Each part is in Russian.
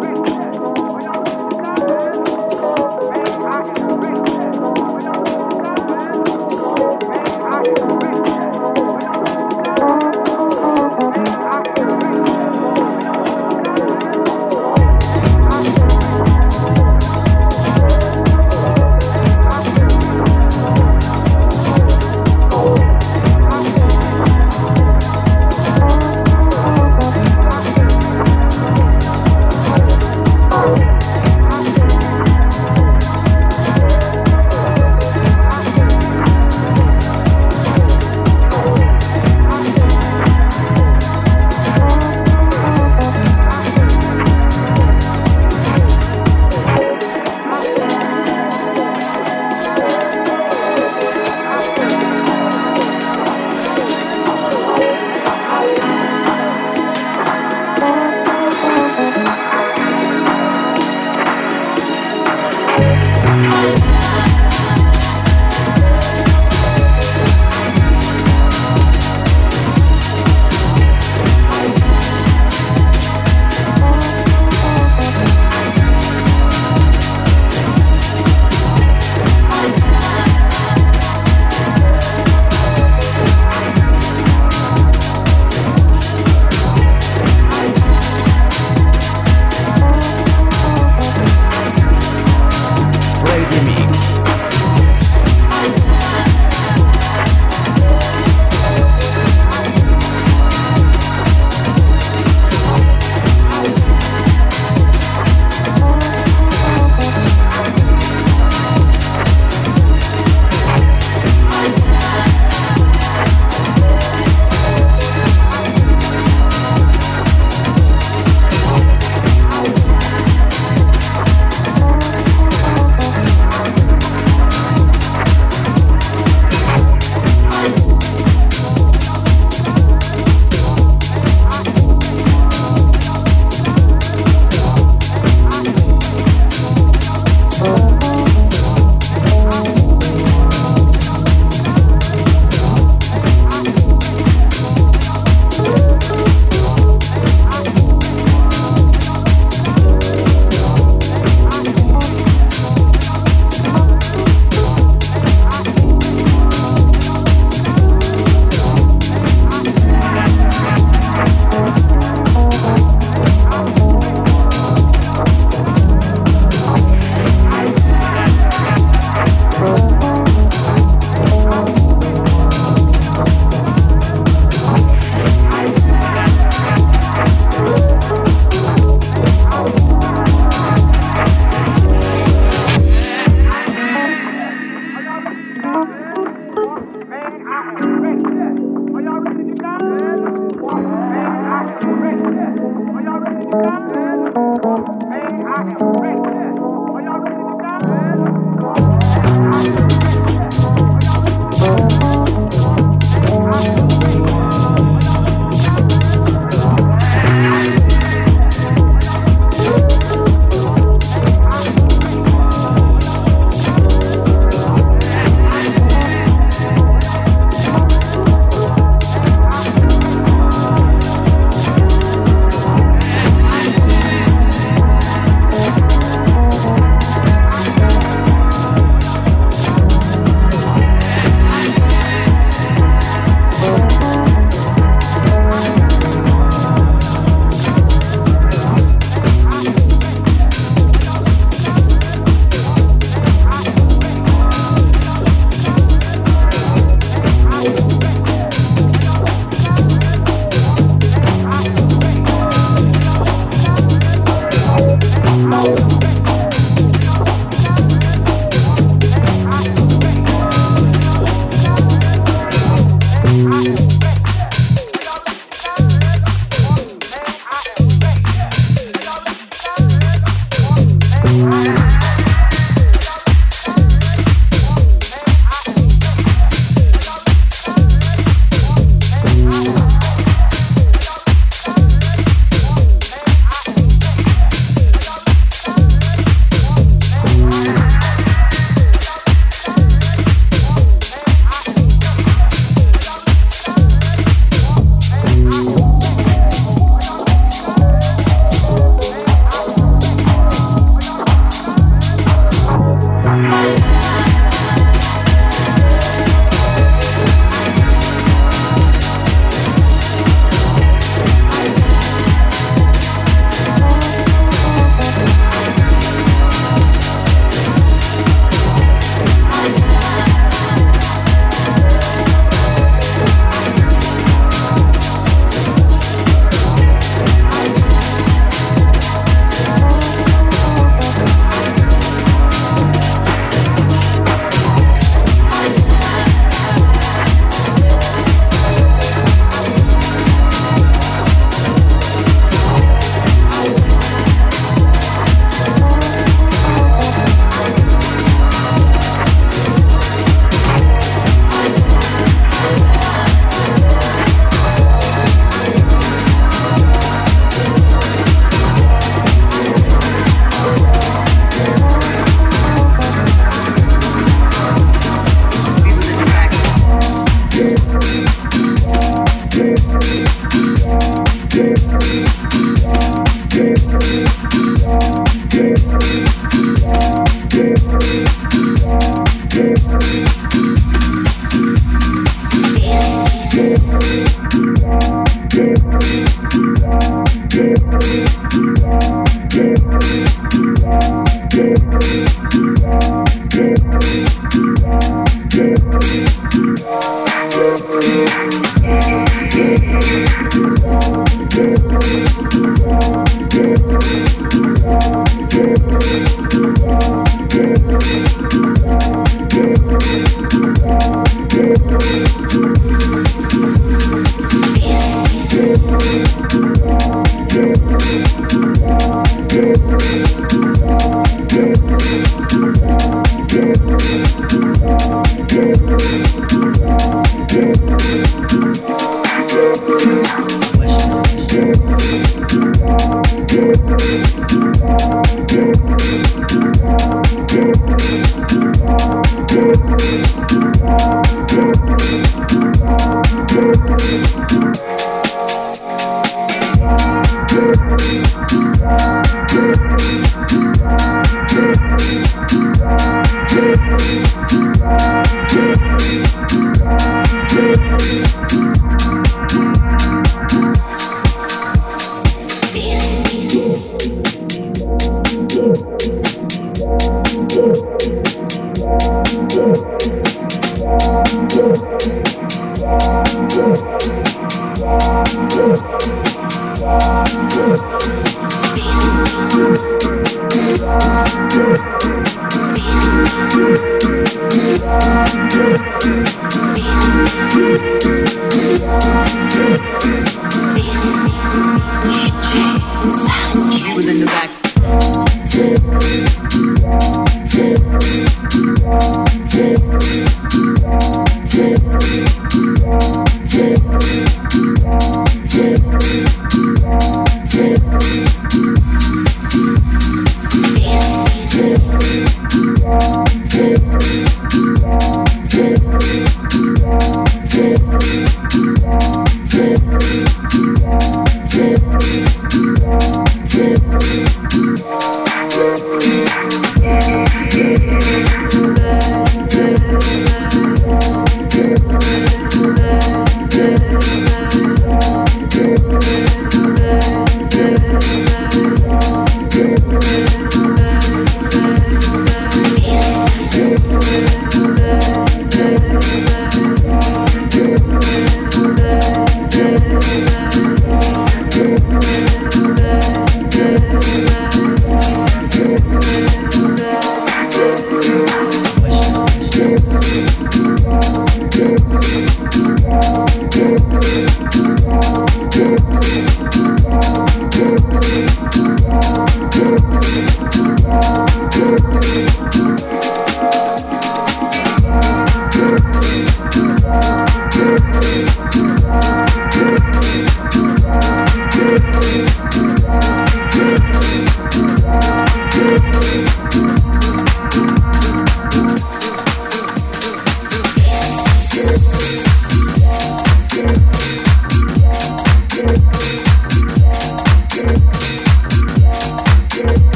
Baby. oh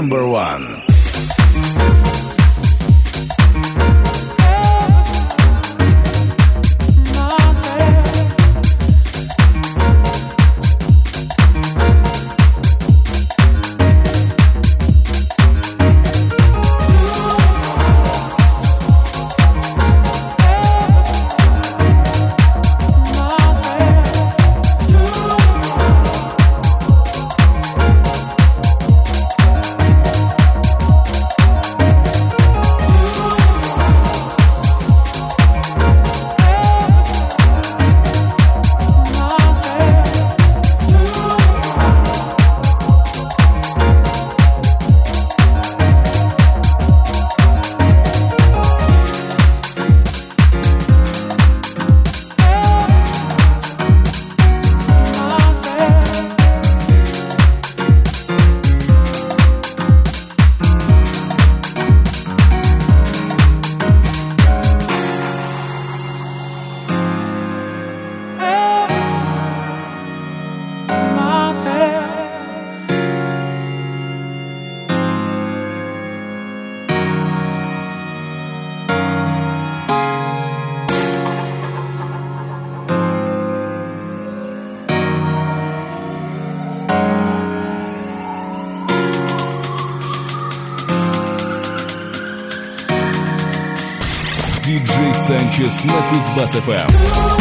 number one. На Кузбасс-ФМ.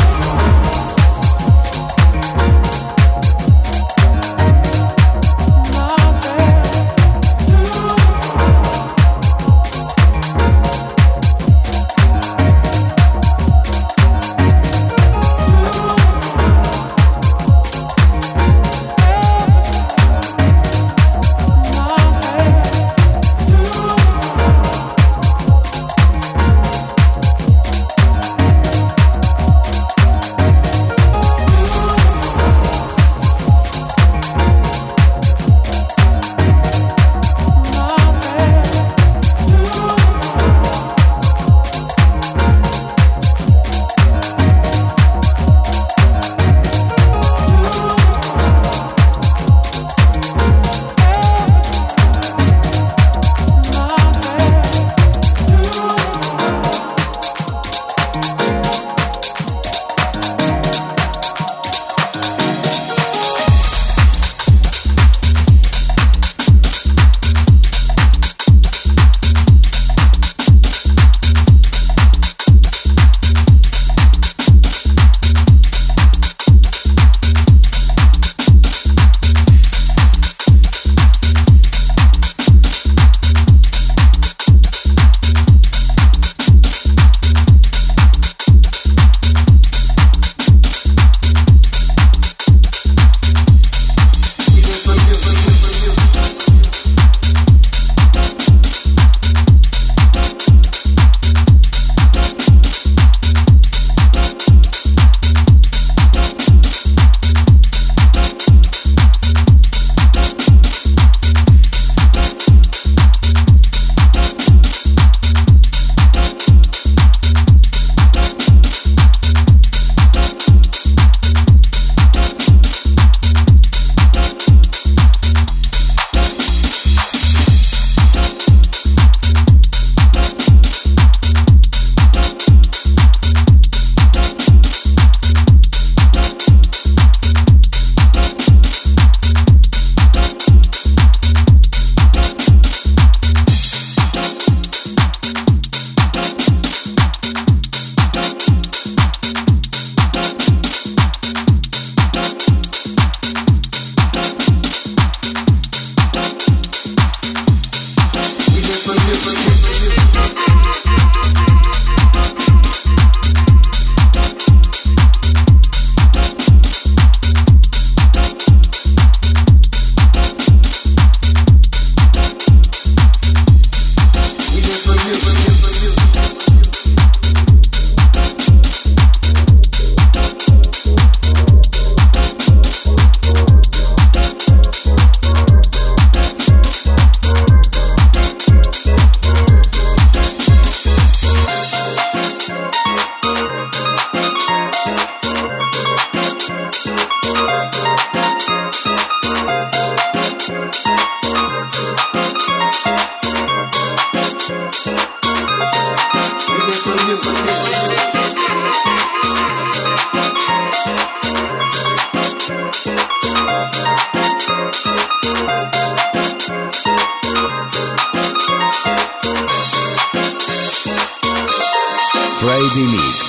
Friday Mix.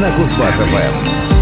На Кузбасс-ФМ.